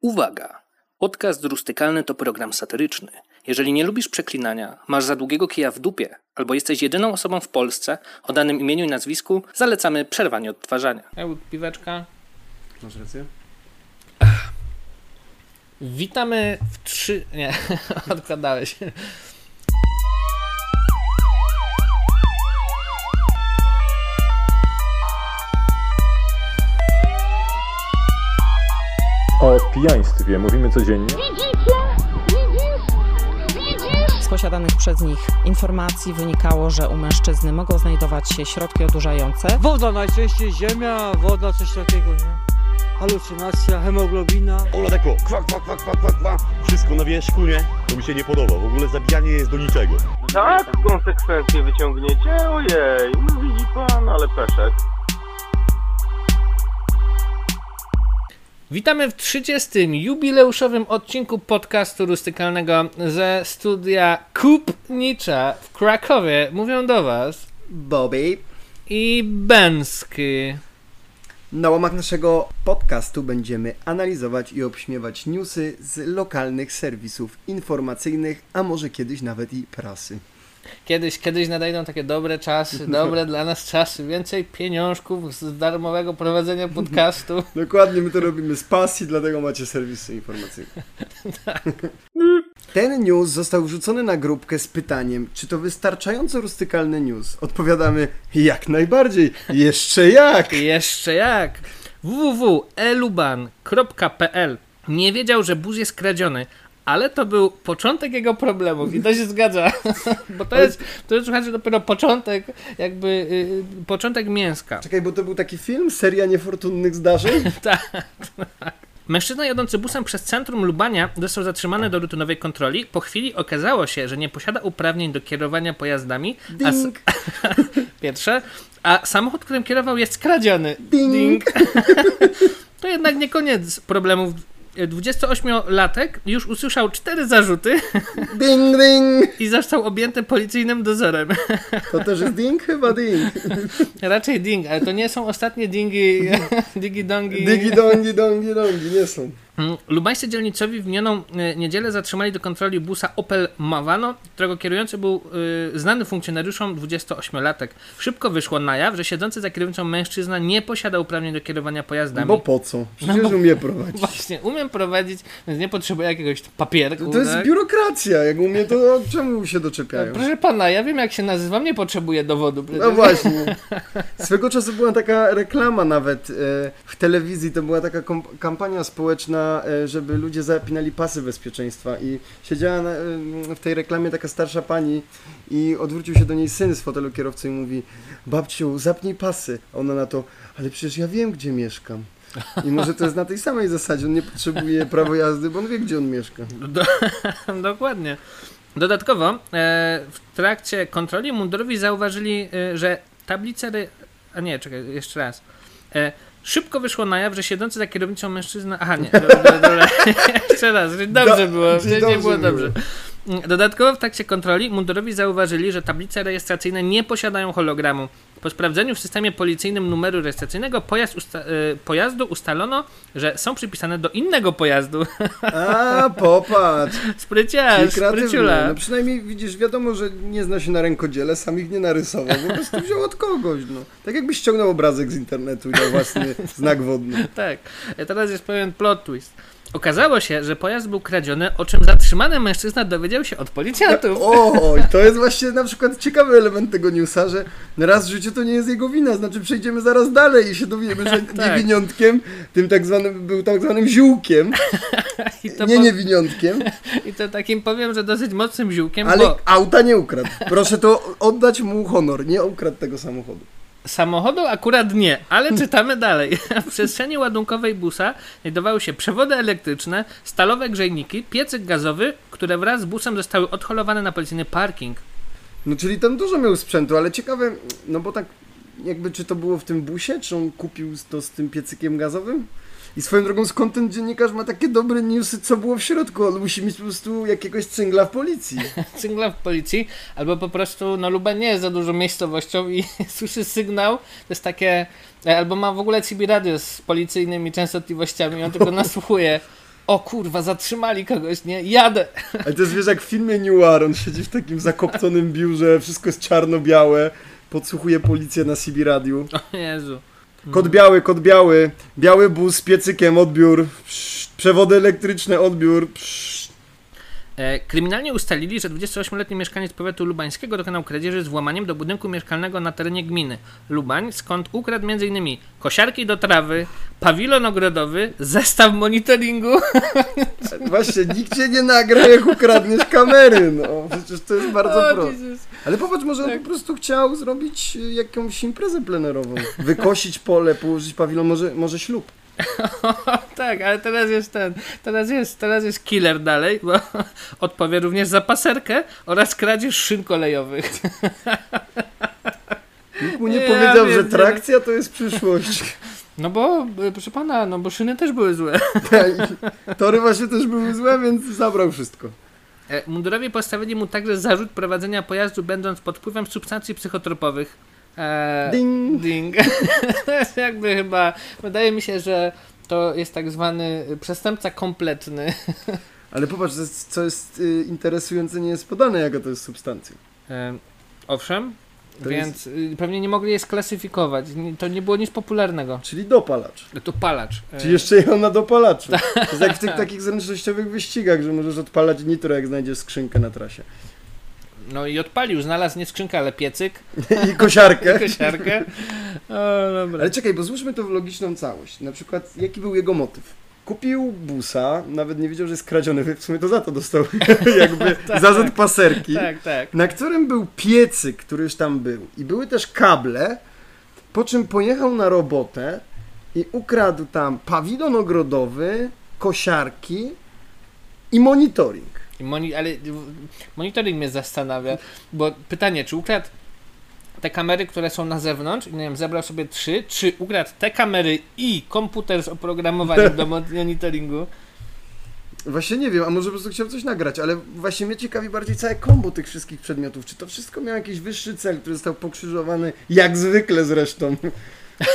Uwaga! Podcast rustykalny to program satyryczny. Jeżeli nie lubisz przeklinania, masz za długiego kija w dupie, albo jesteś jedyną osobą w Polsce o danym imieniu i nazwisku, zalecamy przerwanie odtwarzania. Eł, piweczka. Masz rację? Witamy w trzy... Nie, odkładałeś. O pijaństwie mówimy codziennie. Z posiadanych przez nich informacji wynikało, że u mężczyzny mogą znajdować się środki odurzające. Woda najczęściej, ziemia, woda, coś takiego, nie? Halucynacja, hemoglobina. Ola tako, kwa, kwa, kwa, kwa, kwa, kwa. Wszystko na wierzchu, nie? To mi się nie podoba. W ogóle zabijanie jest do niczego. Tak, konsekwencje wyciągniecie? Ojej, no widzi pan, ale peszek. Witamy w 30. jubileuszowym odcinku podcastu rustykalnego ze studia Kupnicza w Krakowie. Mówią do Was Bobby. i Bęski. Na łamach naszego podcastu będziemy analizować i obśmiewać newsy z lokalnych serwisów informacyjnych, a może kiedyś nawet i prasy. Kiedyś, kiedyś nadejdą takie dobre czasy, dobre dla nas czasy, więcej pieniążków z darmowego prowadzenia podcastu. Dokładnie, my to robimy z pasji, dlatego macie serwisy informacyjne. Ten news został wrzucony na grupkę z pytaniem, czy to wystarczająco rustykalny news? Odpowiadamy, jak najbardziej, jeszcze jak! Jeszcze jak? www.eluban.pl Nie wiedział, że bus jest kradziony, ale to był początek jego problemów i to się zgadza, bo to jest, to jest słuchajcie, dopiero początek, jakby y, początek mięska. Czekaj, bo to był taki film, seria niefortunnych zdarzeń? Tak. Mężczyzna jadący busem przez centrum Lubania został zatrzymany do rutynowej kontroli. Po chwili okazało się, że nie posiada uprawnień do kierowania pojazdami. A Ding! pierwsze, a samochód, którym kierował jest kradziony. Ding! To jednak nie koniec problemów. 28-latek już usłyszał cztery zarzuty Ding, ding! i został objęty policyjnym dozorem. To też jest ding? Chyba ding. Raczej ding, ale to nie są ostatnie dingi, dingi dongi. Digi, dongi, dongi, dongi, nie są. Mm, Lubańscy dzielnicowi w minioną e, niedzielę zatrzymali do kontroli busa Opel Mavano, którego kierujący był y, znany funkcjonariuszom 28-latek. Szybko wyszło na jaw, że siedzący za kierownicą mężczyzna nie posiada uprawnień do kierowania pojazdami. Bo po co? Przecież No bo- umie prowadzić. Właśnie, umiem prowadzić, więc nie potrzebuję jakiegoś papierku. To jest tak? biurokracja. Jak umie, to czemu się doczepiają? Proszę pana, ja wiem jak się nazywam, nie potrzebuję dowodu. przecież. No właśnie. Swego czasu była taka reklama nawet e, w telewizji, to była taka kampania społeczna, e, żeby ludzie zapinali pasy bezpieczeństwa i siedziała na, w tej reklamie taka starsza pani i odwrócił się do niej syn z fotelu kierowcy i mówi babciu, zapnij pasy. A ona na to, ale przecież ja wiem, gdzie mieszkam. I może to jest na tej samej zasadzie, on nie potrzebuje prawa jazdy, bo on wie, gdzie on mieszka. Do, dokładnie. Dodatkowo e, w trakcie kontroli mundurowi zauważyli, e, że tablice. A nie, czekaj, jeszcze raz. E, szybko wyszło na jaw, że siedzący za kierownicą mężczyzna. Aha, nie, dobra, dobra, jeszcze raz, dobrze Do- było, nie było było. dobrze. Dodatkowo w trakcie kontroli mundurowi zauważyli, że tablice rejestracyjne nie posiadają hologramu. Po sprawdzeniu w systemie policyjnym numeru rejestracyjnego pojazd usta- e, pojazdu ustalono, że są przypisane do innego pojazdu. A, popatrz. Spryciarz, spryciula. No przynajmniej widzisz, wiadomo, że nie zna się na rękodziele, sam ich nie narysował, po prostu wziął od kogoś, no. Tak jakbyś ściągnął obrazek z internetu i własny znak wodny. Tak. E, Teraz jest pewien plot twist. Okazało się, że pojazd był kradziony, o czym zatrzymany mężczyzna dowiedział się od policjantów. O, i to jest właśnie na przykład ciekawy element tego newsa, że raz w życiu to nie jest jego wina, znaczy przejdziemy zaraz dalej i się dowiemy, że Tak. niewiniątkiem, tym tak zwanym, był tak zwanym ziółkiem, nie po- niewiniątkiem, I to takim powiem, że dosyć mocnym ziółkiem, ale bo auta nie ukradł. Proszę to oddać mu honor, nie ukradł tego samochodu. Samochodu akurat nie, ale czytamy dalej. W przestrzeni ładunkowej busa znajdowały się przewody elektryczne, stalowe grzejniki, piecyk gazowy, które wraz z busem zostały odholowane na policyjny parking. No czyli tam dużo miał sprzętu, ale ciekawe, no bo tak jakby czy to było w tym busie, czy on kupił to z tym piecykiem gazowym? I swoją drogą, skąd ten dziennikarz ma takie dobre newsy, co było w środku? On musi mieć po prostu jakiegoś cyngla w policji. Sygnał w policji, albo po prostu, no Lubań nie jest za dużą miejscowością i słyszy sygnał, to jest takie, e, albo ma w ogóle CB radio z policyjnymi częstotliwościami i on tylko nasłuchuje. o kurwa, zatrzymali kogoś, nie? Jadę. Ale to jest wiesz jak w filmie Noir, on siedzi w takim zakopconym biurze, wszystko jest czarno-białe, podsłuchuje policję na CB radiu. O Jezu. Kod biały, kod biały, biały bus z piecykiem, odbiór, przewody elektryczne, odbiór, psz. E, kryminalnie ustalili, że 28-letni mieszkaniec powiatu lubańskiego dokonał kradzieży z włamaniem do budynku mieszkalnego na terenie gminy Lubań, skąd ukradł m.in. kosiarki do trawy, pawilon ogrodowy, zestaw monitoringu. Właśnie, nikt cię nie nagra, jak ukradniesz kamery, no, przecież to jest bardzo O, proste. Ale popatrz, może on po prostu chciał zrobić y, jakąś imprezę plenerową, wykosić pole, położyć pawilon, może, może ślub. tak, ale teraz jest ten, teraz jest, teraz jest killer dalej, bo odpowie również za paserkę oraz kradzież szyn kolejowych. Nikt mu nie Ja powiedział, że pierdzielę. trakcja to jest przyszłość. No bo, e, proszę pana, no bo szyny też były złe. Tory właśnie też były złe, więc zabrał wszystko. E, Mundurowi postawili mu także zarzut prowadzenia pojazdu będąc pod wpływem substancji psychotropowych. E, Ding! Ding. to jest jakby chyba, wydaje mi się, że to jest tak zwany przestępca kompletny. Ale popatrz, co jest, jest y, interesujące, nie jest podane, jaka to jest substancja. E, owszem, To więc y, pewnie nie mogli je sklasyfikować. To nie było nic popularnego. Czyli dopalacz. To palacz. E, Czyli jeszcze jechał na dopalaczu. To jest jak w tych takich zręcznościowych wyścigach, że możesz odpalać nitro, jak znajdziesz skrzynkę na trasie. No i odpalił, znalazł nie skrzynkę, ale piecyk, I kosiarkę. kosiarkę. O, dobra. Ale czekaj, bo złóżmy to w logiczną całość. Na przykład, jaki był jego motyw? Kupił busa, nawet nie wiedział, że jest kradziony, w sumie to za to dostał jakby zarzut paserki, Tak, tak. na którym był piecyk, który już tam był i były też kable, po czym pojechał na robotę i ukradł tam pawilon ogrodowy, kosiarki i monitoring. Moni ale monitoring mnie zastanawia, bo pytanie, czy ukradł te kamery, które są na zewnątrz, nie wiem, zebrał sobie trzy, czy ukradł te kamery i komputer z oprogramowaniem do monitoringu? Właśnie nie wiem, a może po prostu chciał coś nagrać, ale właśnie mnie ciekawi bardziej całe kombo tych wszystkich przedmiotów. Czy to wszystko miało jakiś wyższy cel, który został pokrzyżowany, jak zwykle zresztą,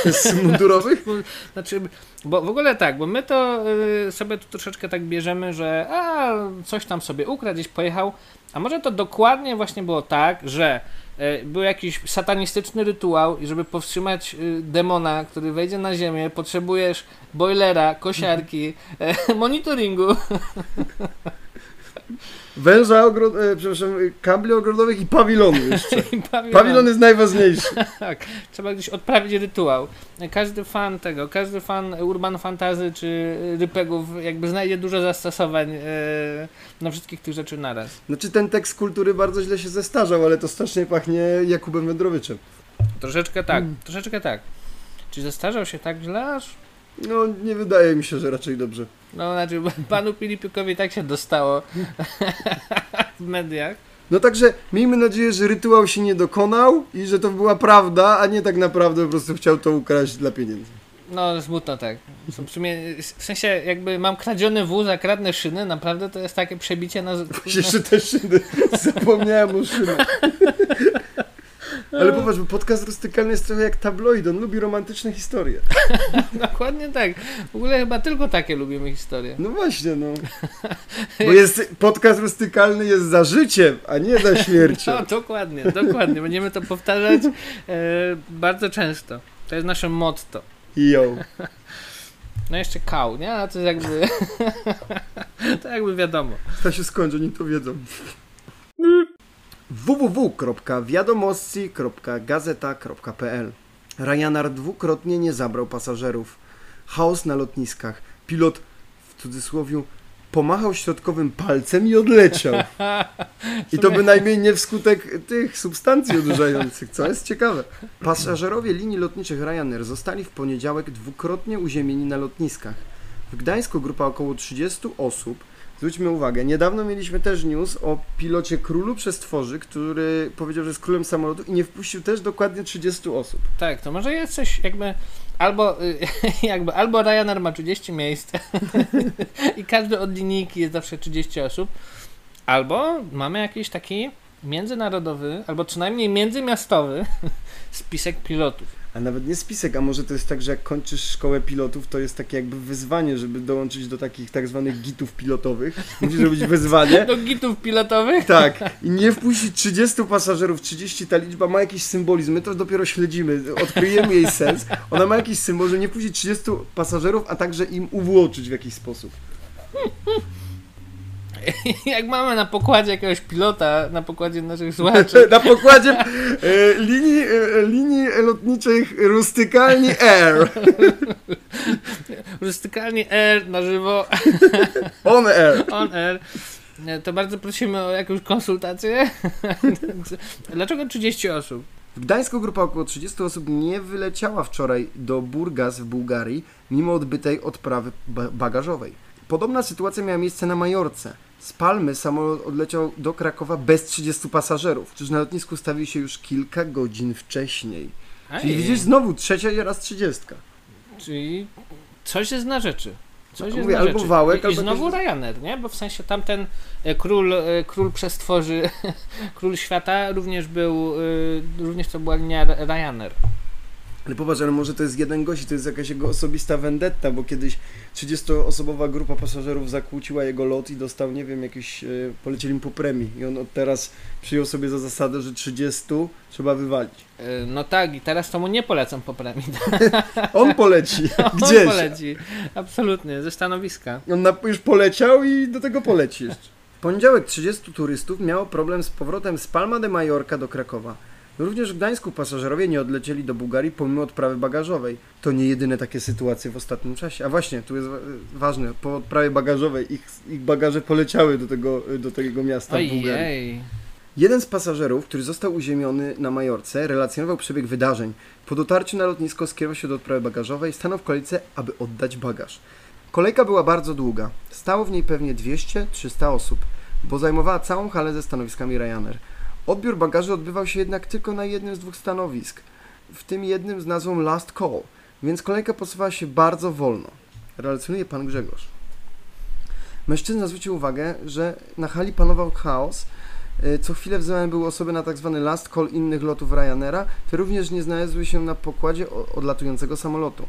z mundurowych? Znaczy, bo w ogóle tak, bo my to y, sobie tu troszeczkę tak bierzemy, że a, coś tam sobie ukradł, gdzieś pojechał, a może to dokładnie właśnie było tak, że y, był jakiś satanistyczny rytuał i żeby powstrzymać y, demona, który wejdzie na ziemię, potrzebujesz boilera, kosiarki, e, monitoringu. Węża, ogro... e, przepraszam, kabli ogrodowych i pawilonu jeszcze. pawilon. Pawilon jest najważniejszy. Tak, trzeba gdzieś odprawić rytuał. Każdy fan tego, każdy fan urban fantazy czy rypegów jakby znajdzie dużo zastosowań e, na wszystkich tych rzeczy naraz. Znaczy ten tekst kultury bardzo źle się zestarzał, ale to strasznie pachnie Jakubem Wędrowiczem. Troszeczkę tak, Mm. troszeczkę tak. Czy zestarzał się tak źle aż? No, nie wydaje mi się, że raczej dobrze. No, znaczy panu Filipikowi tak się dostało w mediach. No także miejmy nadzieję, że rytuał się nie dokonał i że to była prawda, a nie tak naprawdę po prostu chciał to ukraść dla pieniędzy. No, smutno tak. W sumie, w sensie jakby mam kradziony wóz, a kradnę szyny, naprawdę to jest takie przebicie na... Jeszcze te szyny. Zapomniałem o szynach. Ale popatrz, bo podcast rustykalny jest trochę jak tabloid, on lubi romantyczne historie. Dokładnie tak. W ogóle chyba tylko takie lubimy historie. No właśnie, no. Bo jest, podcast rustykalny jest za życiem, a nie za śmiercią. No, dokładnie, dokładnie. Będziemy to powtarzać e, bardzo często. To jest nasze motto. Yo. No jeszcze kał, nie? A to jest jakby... to jakby wiadomo. To się skończy, oni to wiedzą. www.wiadomości.gazeta.pl Ryanair dwukrotnie nie zabrał pasażerów. Chaos na lotniskach. Pilot, w cudzysłowie, pomachał środkowym palcem i odleciał. I to bynajmniej nie wskutek tych substancji odurzających, co jest ciekawe. Pasażerowie linii lotniczych Ryanair zostali w poniedziałek dwukrotnie uziemieni na lotniskach. W Gdańsku grupa około 30 osób Zwróćmy uwagę, niedawno mieliśmy też news o pilocie Królu Przestworzy, który powiedział, że jest królem samolotu i nie wpuścił też dokładnie 30 osób. Tak, to może jest coś jakby... Albo, y, jakby, albo Ryanair ma 30 miejsc i każdy od linijki jest zawsze 30 osób, albo mamy jakiś taki międzynarodowy, albo przynajmniej międzymiastowy spisek pilotów. A nawet nie spisek, a może to jest tak, że jak kończysz szkołę pilotów, to jest takie jakby wyzwanie, żeby dołączyć do takich tak zwanych gitów pilotowych. Musi robić wyzwanie. Do gitów pilotowych? Tak, i nie wpuścić 30 pasażerów, 30 ta liczba ma jakiś symbolizm, my to dopiero śledzimy, odkryjemy jej sens. Ona ma jakiś symbol, że nie wpuścić 30 pasażerów, a także im uwłoczyć w jakiś sposób. Jak mamy na pokładzie jakiegoś pilota, na pokładzie naszych słuchaczy, Na pokładzie e, linii, e, linii lotniczych Rustykalni Air. rustykalnie Air na żywo, On Air. on Air, to bardzo prosimy o jakąś konsultację. Dlaczego 30 osób? W Gdańsku grupa około 30 osób nie wyleciała wczoraj do Burgas w Bułgarii, mimo odbytej odprawy ba- bagażowej. Podobna sytuacja miała miejsce na Majorce. Z Palmy samolot odleciał do Krakowa bez 30 pasażerów, którzy na lotnisku stawili się już kilka godzin wcześniej. Czyli Ej, widzisz znowu trzecia i raz trzydziestka. Czyli coś jest na rzeczy. Coś jest Mówię, na albo rzeczy. wałek, I, i albo znowu jakiś- Ryanair, nie? Bo w sensie tamten e, król, e, król przestworzy, król świata również był, e, również to była linia Ryanair. Ale popatrz, ale może to jest jeden gość i to jest jakaś jego osobista vendetta, bo kiedyś 30-osobowa grupa pasażerów zakłóciła jego lot i dostał, nie wiem, jakieś, e, polecieli mu po premii i on od teraz przyjął sobie za zasadę, że 30 trzeba wywalić. E, No tak, i teraz to mu nie polecam po premii. On poleci On gdzieś. poleci. Absolutnie, ze stanowiska. On już poleciał i do tego poleci jeszcze. W poniedziałek 30 turystów miało problem z powrotem z Palma de Mallorca do Krakowa. Również w Gdańsku pasażerowie nie odlecieli do Bułgarii pomimo odprawy bagażowej. To nie jedyne takie sytuacje w ostatnim czasie. A właśnie, tu jest wa- ważne, po odprawie bagażowej ich, ich bagaże poleciały do tego, do tego miasta w Bułgarii. Ojej. Jeden z pasażerów, który został uziemiony na Majorce, relacjonował przebieg wydarzeń. Po dotarciu na lotnisko skierował się do odprawy bagażowej, stanął w kolejce, aby oddać bagaż. Kolejka była bardzo długa. Stało w niej pewnie 200-300 osób, bo zajmowała całą halę ze stanowiskami Ryanair. Odbiór bagaży odbywał się jednak tylko na jednym z dwóch stanowisk, w tym jednym z nazwą Last Call, więc kolejka posuwała się bardzo wolno. Relacjonuje pan Grzegorz. Mężczyzna zwrócił uwagę, że na hali panował chaos, E, Co chwilę wzywane były osoby na tak zwany last call innych lotów Ryanaira, te również nie znalazły się na pokładzie odlatującego samolotu.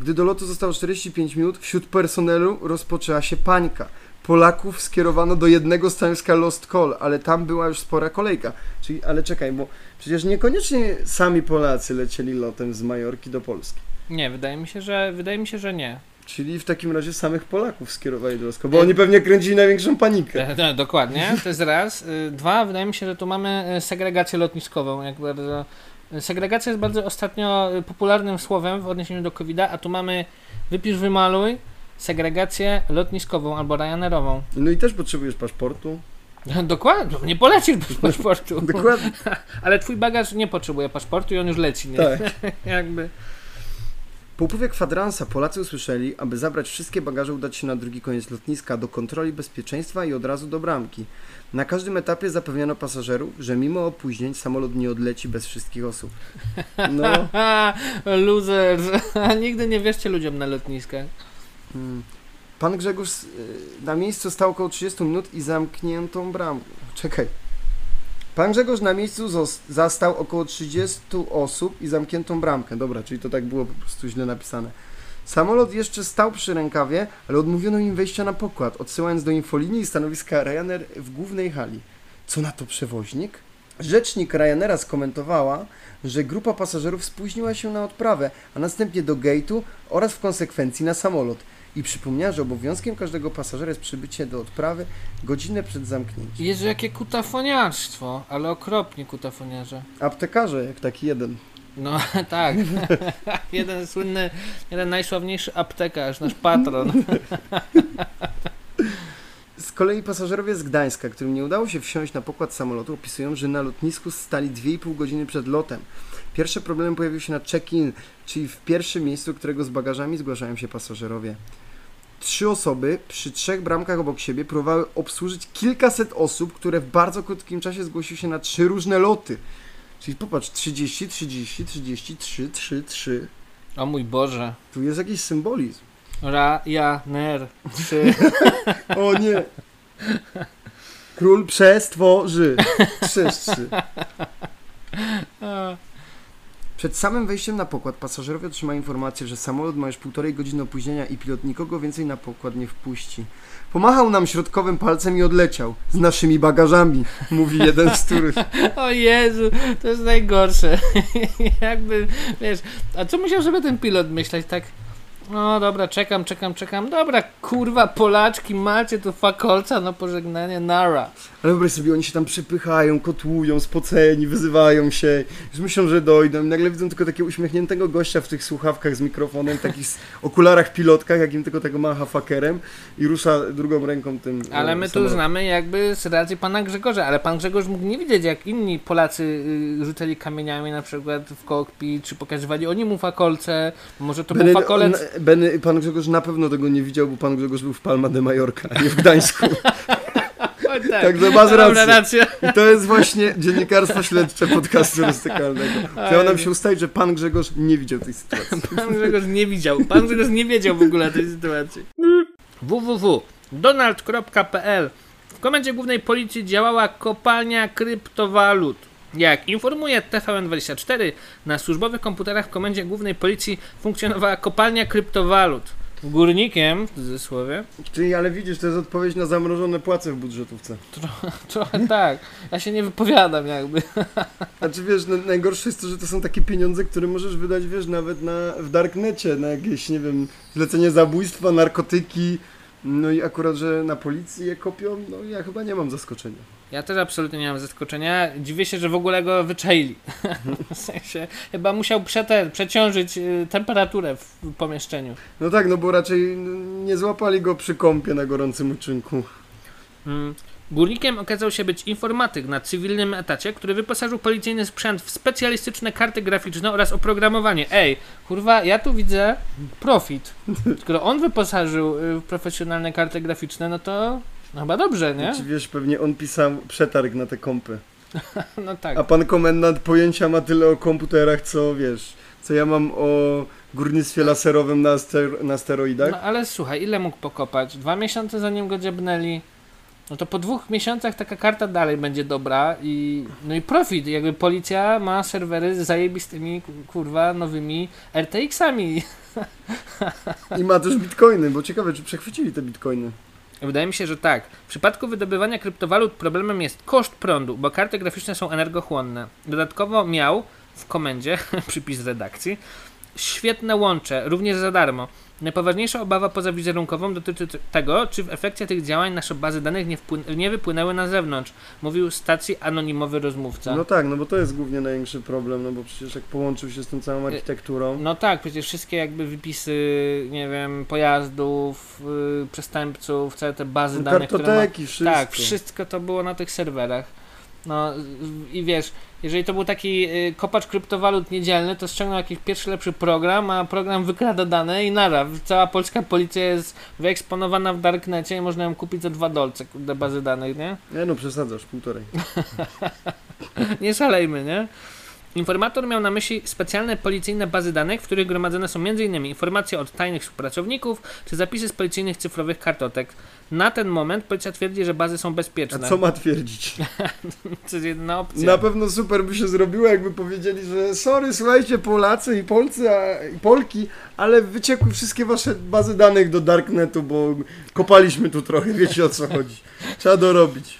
Gdy do lotu zostało 45 minut, wśród personelu rozpoczęła się panika. Polaków skierowano do jednego stanowiska Lost Call, ale tam była już spora kolejka. Czyli, ale czekaj, bo przecież niekoniecznie sami Polacy lecieli lotem z Majorki do Polski. Nie, wydaje mi się, że wydaje mi się, że nie. Czyli w takim razie samych Polaków skierowali do Call, bo oni pewnie kręcili największą panikę. E, no, dokładnie, to jest raz. Y, Dwa, wydaje mi się, że tu mamy e, segregację lotniskową. Jak bardzo... Segregacja jest bardzo ostatnio popularnym słowem w odniesieniu do covid a tu mamy wypisz, wymaluj, segregację lotniskową albo Ryanerową. No i też potrzebujesz paszportu. Dokładnie, nie polecisz bez paszportu. Dokładnie. Ale twój bagaż nie potrzebuje paszportu i on już leci, nie? Tak. Jakby. Po upływie kwadransa Polacy usłyszeli, aby zabrać wszystkie bagaże, udać się na drugi koniec lotniska do kontroli bezpieczeństwa i od razu do bramki. Na każdym etapie zapewniono pasażerów, że mimo opóźnień samolot nie odleci bez wszystkich osób. No, losers. Nigdy nie wierzcie ludziom na lotniskach. Pan Grzegorz y, na miejscu stał około 30 minut i zamkniętą bramkę. Czekaj. Pan Grzegorz na miejscu zastał około 30 osób i zamkniętą bramkę. Dobra, czyli to tak było po prostu źle napisane. Samolot jeszcze stał przy rękawie, ale odmówiono im wejścia na pokład, odsyłając do infolinii stanowiska Ryanair w głównej hali. Co na to przewoźnik? Rzecznik Ryanaira skomentowała, że grupa pasażerów spóźniła się na odprawę, a następnie do gate'u oraz w konsekwencji na samolot. I przypomniała, że obowiązkiem każdego pasażera jest przybycie do odprawy godzinę przed zamknięciem. Jezu, jakie kutafoniarstwo, ale okropnie kutafoniarze. Aptekarze, jak taki jeden. No tak. jeden słynny, jeden najsławniejszy aptekarz, nasz patron. Z kolei pasażerowie z Gdańska, którym nie udało się wsiąść na pokład samolotu, opisują, że na lotnisku stali 2,5 godziny przed lotem. Pierwsze problemy pojawiły się na check-in, czyli w pierwszym miejscu, którego z bagażami zgłaszają się pasażerowie. Trzy osoby przy trzech bramkach obok siebie próbowały obsłużyć kilkaset osób, które w bardzo krótkim czasie zgłosiły się na trzy różne loty. Czyli popatrz, 30, 30, 33, 3, 3. O mój Boże. Tu jest jakiś symbolizm. Ra, ja, ner. O nie! Król przestworzy. 3 3. Przed samym wejściem na pokład pasażerowie otrzymają informację, że samolot ma już półtorej godziny opóźnienia i pilot nikogo więcej na pokład nie wpuści. Pomachał nam środkowym palcem i odleciał. Z naszymi bagażami, mówi jeden z których. O Jezu, to jest najgorsze. Jakby, wiesz, a co musiał sobie ten pilot myśleć, tak? No dobra, czekam, czekam, czekam. Dobra, kurwa, Polaczki, macie tu fakolca na pożegnanie, nara. Ale wyobraź sobie, oni się tam przypychają, kotłują, spoceni, wyzywają się, już myślą, że dojdą i nagle widzą tylko takiego uśmiechniętego gościa w tych słuchawkach z mikrofonem, takich okularach pilotkach, jakim tylko tego macha fakerem i rusza drugą ręką tym Ale e, my tu samolotem. znamy jakby z racji pana Grzegorza, ale pan Grzegorz mógł nie widzieć, jak inni Polacy y, rzucali kamieniami na przykład w kokpit, czy pokazywali oni mu fakolce, może to był Benny, fakolec... Benny, pan Grzegorz na pewno tego nie widział, bo pan Grzegorz był w Palma de Mallorca, nie w Gdańsku. Oj, tak, Także masz Dobra, rację. rację. I to jest właśnie dziennikarstwo śledcze podcastu rustykalnego. Chciało nam się ustalić, że pan Grzegorz nie widział tej sytuacji. Pan Grzegorz nie widział. Pan Grzegorz nie wiedział w ogóle tej sytuacji. www.donald.pl W komendzie głównej policji działała kopalnia kryptowalut. Jak informuje TVN24, na służbowych komputerach w komendzie głównej policji funkcjonowała kopalnia kryptowalut. Górnikiem, w cudzysłowie, Czyli, ale widzisz, to jest odpowiedź na zamrożone płace w budżetówce. trochę tak, ja się nie wypowiadam jakby. Znaczy wiesz, no, najgorsze jest to, że to są takie pieniądze, które możesz wydać, wiesz, nawet na, w darknecie, na jakieś, nie wiem, zlecenie zabójstwa, narkotyki, no i akurat, że na policji je kopią, no ja chyba nie mam zaskoczenia. Ja też absolutnie nie mam zaskoczenia. Dziwię się, że w ogóle go wyczaili. w sensie, chyba musiał przete, przeciążyć y, temperaturę w pomieszczeniu. No tak, no bo raczej nie złapali go przy kąpie na gorącym uczynku. Mm. Górnikiem okazał się być informatyk na cywilnym etacie, który wyposażył policyjny sprzęt w specjalistyczne karty graficzne oraz oprogramowanie. Ej, kurwa, ja tu widzę profit. Skoro on wyposażył y, w profesjonalne karty graficzne, no to no chyba dobrze, nie? Czy wiesz, pewnie on pisał przetarg na te kompy. No tak. A pan komendant pojęcia ma tyle o komputerach, co wiesz, co ja mam o górnictwie laserowym na, ster- na steroidach. No ale słuchaj, ile mógł pokopać? Dwa miesiące zanim go dziebnęli. No to po dwóch miesiącach taka karta dalej będzie dobra i no i profit, jakby policja ma serwery z zajebistymi ku- kurwa nowymi RTX-ami. I ma też bitcoiny, bo ciekawe, czy przechwycili te bitcoiny. Wydaje mi się, że tak. W przypadku wydobywania kryptowalut problemem jest koszt prądu, bo karty graficzne są energochłonne. Dodatkowo miał w komendzie, przypis redakcji, świetne łącze, również za darmo. Najpoważniejsza obawa poza wizerunkową dotyczy tego, czy w efekcie tych działań nasze bazy danych nie, nie wypłynęły na zewnątrz, mówił stacji anonimowy rozmówca. No tak, no bo to jest głównie największy problem, no bo przecież jak połączył się z tą całą architekturą. No tak, przecież wszystkie jakby wypisy, nie wiem, pojazdów, yy, przestępców, całe te bazy No, danych, które ma... kartoteki, wszystko. Tak, wszystko to było na tych serwerach. No i wiesz, jeżeli to był taki y, kopacz kryptowalut niedzielny, to ściągnął jakiś pierwszy lepszy program, a program wykrada dane i nara. Cała polska policja jest wyeksponowana w darknecie i można ją kupić za dwa dolce, kurde, bazy danych, nie? Nie no, przesadzasz, półtorej. Nie szalejmy, nie? Informator miał na myśli specjalne policyjne bazy danych, w których gromadzone są m.in. informacje od tajnych współpracowników czy zapisy z policyjnych cyfrowych kartotek. Na ten moment policja twierdzi, że bazy są A bezpieczne. co ma twierdzić? To jest jedna opcja. Na pewno super by się zrobiło, jakby powiedzieli, że sorry, słuchajcie, Polacy i Polcy a, i Polki, ale wyciekły wszystkie wasze bazy danych do Darknetu, bo kopaliśmy tu trochę, wiecie o co chodzi. Trzeba dorobić.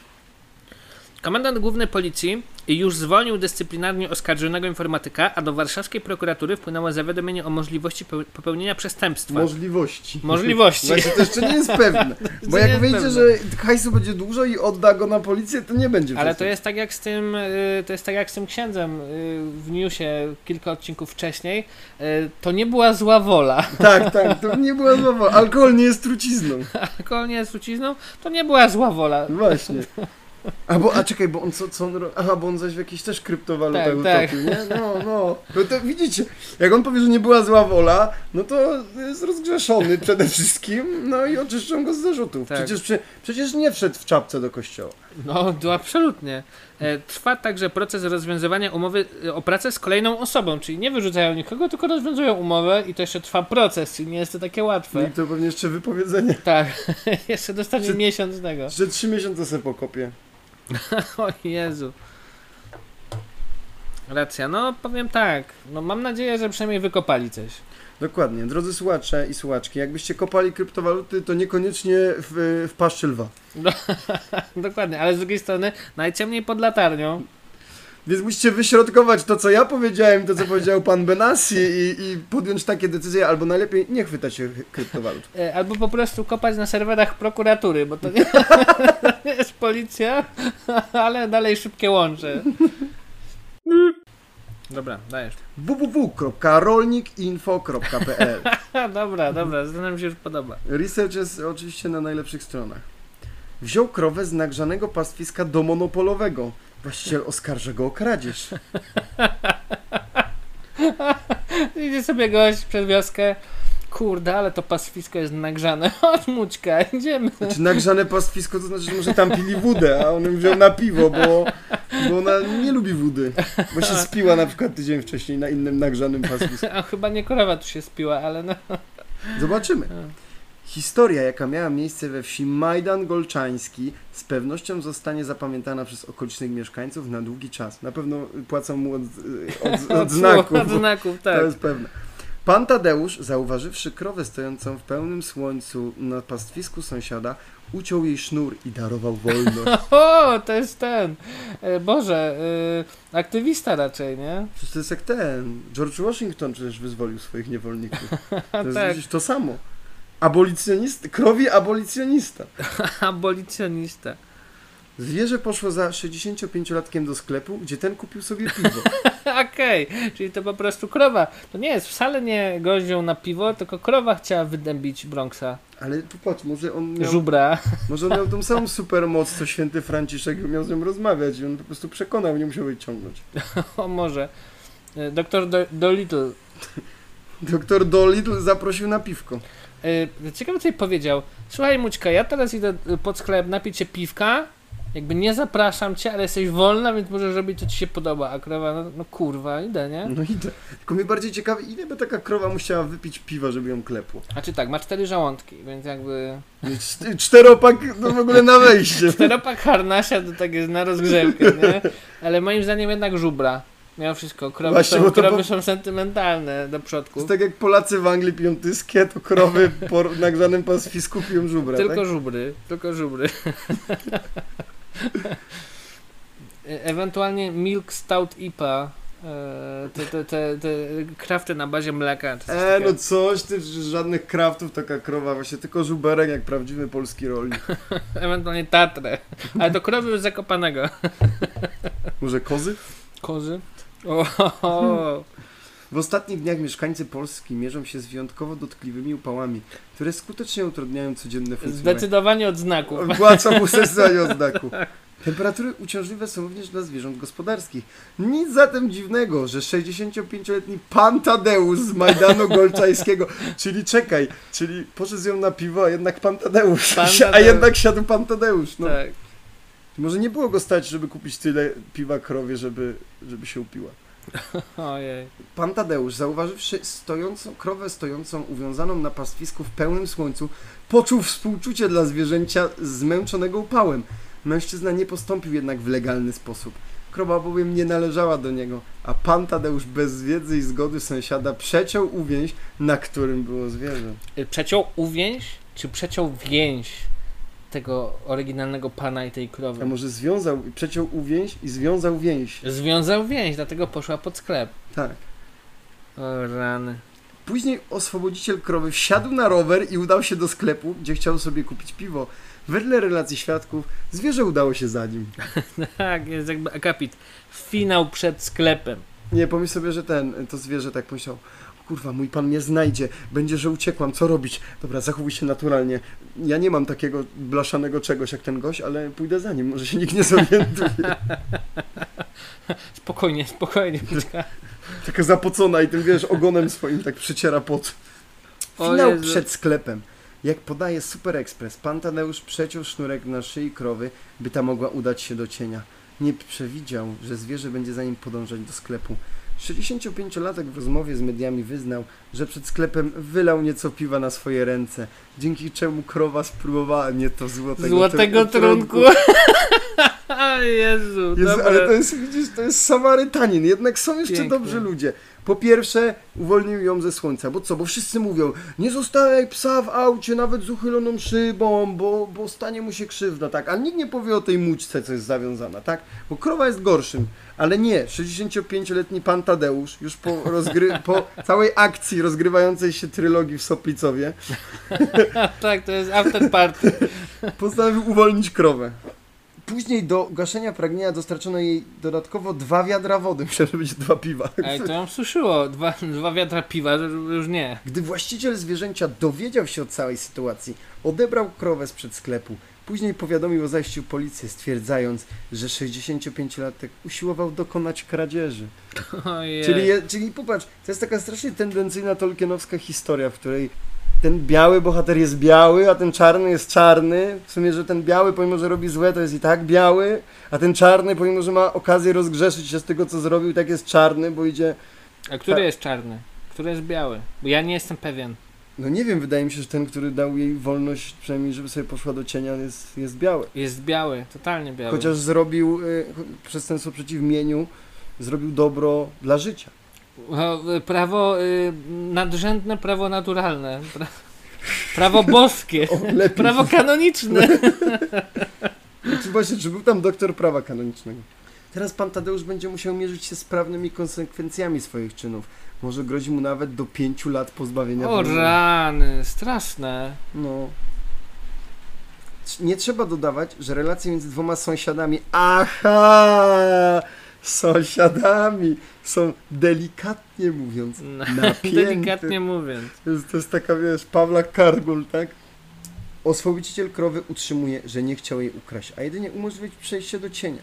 Komendant główny policji już zwolnił dyscyplinarnie oskarżonego informatyka, a do warszawskiej prokuratury wpłynęło zawiadomienie o możliwości peł- popełnienia przestępstwa. Możliwości. Możliwości. Właśnie to jeszcze nie jest pewne. Bo jak wyjdzie, że hajsu będzie dużo i odda go na policję, to nie będzie Ale to jest tak jak z tym, y, to jest tak jak z tym księdzem y, w newsie kilka odcinków wcześniej. Y, To nie była zła wola. Tak, tak, to nie była zła wola. Alkohol nie jest trucizną. Alkohol nie jest trucizną, to nie była zła wola. Właśnie. A, bo, a czekaj, bo on co, co on robi? Aha, bo on zaś w jakichś też kryptowalutach Tak, utopił, tak. nie? No, no. no to widzicie, jak on powie, że nie była zła wola, no to jest rozgrzeszony przede wszystkim, no i oczyszczą go z zarzutów. Tak. Przecież, prze, przecież nie wszedł w czapce do kościoła. No, to absolutnie. E, Trwa także proces rozwiązywania umowy e, o pracę z kolejną osobą, czyli nie wyrzucają nikogo, tylko rozwiązują umowę i to jeszcze trwa proces, czyli nie jest to takie No łatwe. i to pewnie jeszcze wypowiedzenie. Tak, jeszcze dostanie Czy- miesiąc tego. Jeszcze trzy miesiące sobie pokopię. O Jezu. Racja, no powiem tak, no mam nadzieję, że przynajmniej wykopali coś. Dokładnie. Drodzy słuchacze i słuchaczki, jakbyście kopali kryptowaluty, to niekoniecznie w, w paszczy lwa. Dokładnie, ale z drugiej strony najciemniej pod latarnią. Więc musicie wyśrodkować to, co ja powiedziałem, to, co powiedział pan Benassi i, i podjąć takie decyzje, albo najlepiej nie chwytać się kryptowalut. E, Albo po prostu kopać na serwerach prokuratury, bo to nie, nie jest policja, ale dalej szybkie łącze. Dobra, dajesz. www.rolnikinfo.pl dobra, dobra, mi się już podoba. Research jest oczywiście na najlepszych stronach. Wziął krowę z nagrzanego pastwiska do monopolowego. Właściciel oskarża go o kradzież. Idzie sobie gość przez wioskę. Kurde, ale to pastwisko jest nagrzane. Chodź, Mućka, idziemy. Znaczy nagrzane pastwisko to znaczy, że może tam pili wódę, a on ją wziął na piwo, bo, bo ona nie lubi wody. Bo się spiła na przykład tydzień wcześniej na innym nagrzanym pastwisku. A chyba nie krowa tu się spiła, ale no. Zobaczymy. Historia, jaka miała miejsce we wsi Majdan Golczański, z pewnością zostanie zapamiętana przez okolicznych mieszkańców na długi czas. Na pewno płacą mu od, od, od znaków. Od znaków, tak. To jest pewne. Pan Tadeusz, zauważywszy krowę stojącą w pełnym słońcu na pastwisku sąsiada, uciął jej sznur i darował wolność. O, to jest ten. E, Boże, e, aktywista raczej, nie? Przecież to jest jak ten. George Washington przecież wyzwolił swoich niewolników. To jest tak, przecież to samo. Abolicjonista, krowi abolicjonista. abolicjonista. Zwierzę poszło za 65-latkiem do sklepu, gdzie ten kupił sobie piwo. Okej, czyli to po prostu krowa. To nie jest wcale nie goździą na piwo, tylko krowa chciała wydębić Bronxa. Ale popatrz, może on miał, Żubra. może on miał tą samą supermoc, co święty Franciszek miał z nią rozmawiać i on po prostu przekonał, nie musiał jej ciągnąć. O może. E, Doktor Do- Dolittle. Doktor Dolittle zaprosił na piwko. E, Ciekawe co jej powiedział. Słuchaj Mućka, ja teraz idę pod sklep napić się piwka. Jakby nie zapraszam cię, ale jesteś wolna, więc możesz robić co ci się podoba. A krowa, no, no kurwa, idę, nie? No i to. Tylko mnie bardziej ciekawi, ile by taka krowa musiała wypić piwa, żeby ją klepło. A czy tak, ma cztery żołądki, więc jakby... Cz- Czteropak no w ogóle na wejście. Czteropak harnasia to tak jest na rozgrzewkę, nie? Ale moim zdaniem jednak żubra. Miał wszystko. Krowy, Właśnie, są, krowy po- są sentymentalne do przodków. jest tak jak Polacy w Anglii piją tyskie, to krowy po nagrzanym pastwisku piją żubra, Tylko tak? żubry, tylko żubry. E- Ewentualnie Milk Stout IPA. e, Te, te, te, te krafty na bazie mleka. to jest E, takie- no coś, ty, żadnych kraftów, taka krowa, właśnie tylko żuberek jak prawdziwy polski rolnik. Ewentualnie Tatrę. Ale to krowy już zakopanego. Może kozy? Kozy. O, o, W ostatnich dniach mieszkańcy Polski mierzą się z wyjątkowo dotkliwymi upałami, które skutecznie utrudniają codzienne funkcjonowanie. Zdecydowanie od znaków. Płacą mu sesję odznaku. Temperatury uciążliwe są również dla zwierząt gospodarskich. Nic zatem dziwnego, że 65-letni pan Tadeusz z Majdanu Golczajskiego, czyli czekaj, czyli poszedł z ją na piwo, a jednak pan Tadeusz, Pan a Tadeusz. jednak siadł pan Tadeusz. No. Tak. Może nie było go stać, żeby kupić tyle piwa krowie, żeby, żeby się upiła. Ojej. Pan Tadeusz, zauważywszy stojącą, krowę stojącą uwiązaną na pastwisku w pełnym słońcu, poczuł współczucie dla zwierzęcia zmęczonego upałem. Mężczyzna nie postąpił jednak w legalny sposób. Krowa bowiem nie należała do niego, a pan Tadeusz bez wiedzy i zgody sąsiada przeciął uwięź, na którym było zwierzę. Y, Przeciął uwięź, czy przeciął więź tego oryginalnego pana i tej krowy? A może związał, przeciął uwięź i związał więź. Związał więź, dlatego poszła pod sklep. Tak. O rany. Później oswobodziciel krowy wsiadł na rower i udał się do sklepu, gdzie chciał sobie kupić piwo. Wedle relacji świadków, zwierzę udało się za nim. Tak, jest jakby akapit. Finał przed sklepem. Nie, pomyśl sobie, że ten, to zwierzę tak myślał, kurwa, mój pan mnie znajdzie, będzie, że uciekłam, co robić? Dobra, zachowuj się naturalnie. Ja nie mam takiego blaszanego czegoś jak ten gość, ale pójdę za nim, może się nikt nie zorientuje. Spokojnie, spokojnie. Taka zapocona i tym, wiesz, ogonem swoim tak przyciera pot. Finał przed sklepem. Jak podaje Super Express, pan Tadeusz przeciął sznurek na szyi krowy, by ta mogła udać się do cienia. Nie przewidział, że zwierzę będzie za nim podążać do sklepu. 65-latek w rozmowie z mediami wyznał, że przed sklepem wylał nieco piwa na swoje ręce, dzięki czemu krowa spróbowała nieco złotego, Złotego tr- trunku. Jezu, Jezu, ale to jest, widzisz, to jest Samarytanin, jednak są jeszcze Pięknie. dobrzy ludzie. Po pierwsze, uwolnił ją ze słońca, bo co, bo wszyscy mówią, nie zostawiaj psa w aucie, nawet z uchyloną szybą, bo, bo stanie mu się krzywda, tak, ale nikt nie powie o tej mućce, co jest zawiązana, tak, bo krowa jest gorszym, ale nie, 65-letni pan Tadeusz, już po, rozgry- po całej akcji rozgrywającej się trylogii w Soplicowie, Tak, to jest after party. postanowił uwolnić krowę. Później do gaszenia pragnienia dostarczono jej dodatkowo dwa wiadra wody. Myślałem, że będzie dwa piwa. Ej, to ją suszyło. Dwa, dwa wiatra piwa, że już nie. Gdy właściciel zwierzęcia dowiedział się o całej sytuacji, odebrał krowę sprzed sklepu. Później powiadomił o zajściu policję, stwierdzając, że 65-latek usiłował dokonać kradzieży. Ojej. Czyli, je, czyli popatrz, to jest taka strasznie tendencyjna tolkienowska historia, w której ten biały bohater jest biały, a ten czarny jest czarny. W sumie, że ten biały, pomimo że robi złe, to jest i tak biały, a ten czarny, pomimo że ma okazję rozgrzeszyć się z tego, co zrobił, tak jest czarny, bo idzie... A który Tak. jest czarny? Który jest biały? Bo ja nie jestem pewien. No nie wiem, wydaje mi się, że ten, który dał jej wolność, przynajmniej żeby sobie poszła do cienia, jest, jest biały. Jest biały, totalnie biały. Chociaż zrobił, y, przez ten przeciwmieniu, zrobił dobro dla życia. O, y, Prawo y, nadrzędne, prawo naturalne. Pra, prawo boskie. O. Prawo kanoniczne. Czy właśnie, czy był tam doktor prawa kanonicznego? Teraz pan Tadeusz będzie musiał mierzyć się z prawnymi konsekwencjami swoich czynów. Może grozi mu nawet do pięciu lat pozbawienia O wolności. rany, straszne. No. Nie trzeba dodawać, że relacje między dwoma sąsiadami, aha, sąsiadami są delikatnie mówiąc No, napięte. Delikatnie mówiąc. To jest, to jest taka, wiesz, Pawla Kargul, tak? Oswobodiciel krowy utrzymuje, że nie chciał jej ukraść, a jedynie umożliwić przejście do cienia.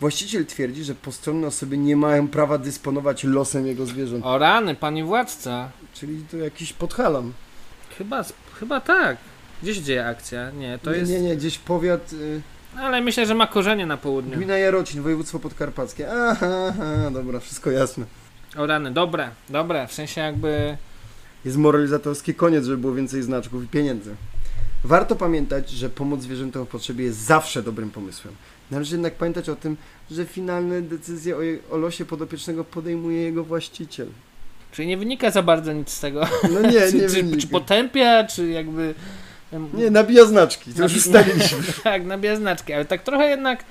Właściciel twierdzi, że postronne osoby nie mają prawa dysponować losem jego zwierząt. O rany, panie władca. Czyli to jakiś podhalam. Chyba, chyba tak. Gdzie się dzieje akcja? Nie, to nie, jest... nie, nie, gdzieś powiat, y, Ale myślę, że ma korzenie na południu. gmina Jarocin, województwo podkarpackie. Aha, aha, dobra, wszystko jasne. O rany, dobre, dobre. W sensie jakby... Jest moralizatorski koniec, żeby było więcej znaczków i pieniędzy. Warto pamiętać, że pomoc zwierzętom w potrzebie jest zawsze dobrym pomysłem. Należy jednak pamiętać o tym, że finalne decyzje o, jej, o losie podopiecznego podejmuje jego właściciel. Czyli nie wynika za bardzo nic z tego. No nie, czy, nie czy, wynika. czy potępia, czy jakby... Nie, nabija znaczki, to już ustaliliśmy. Tak, nabija znaczki, ale tak trochę jednak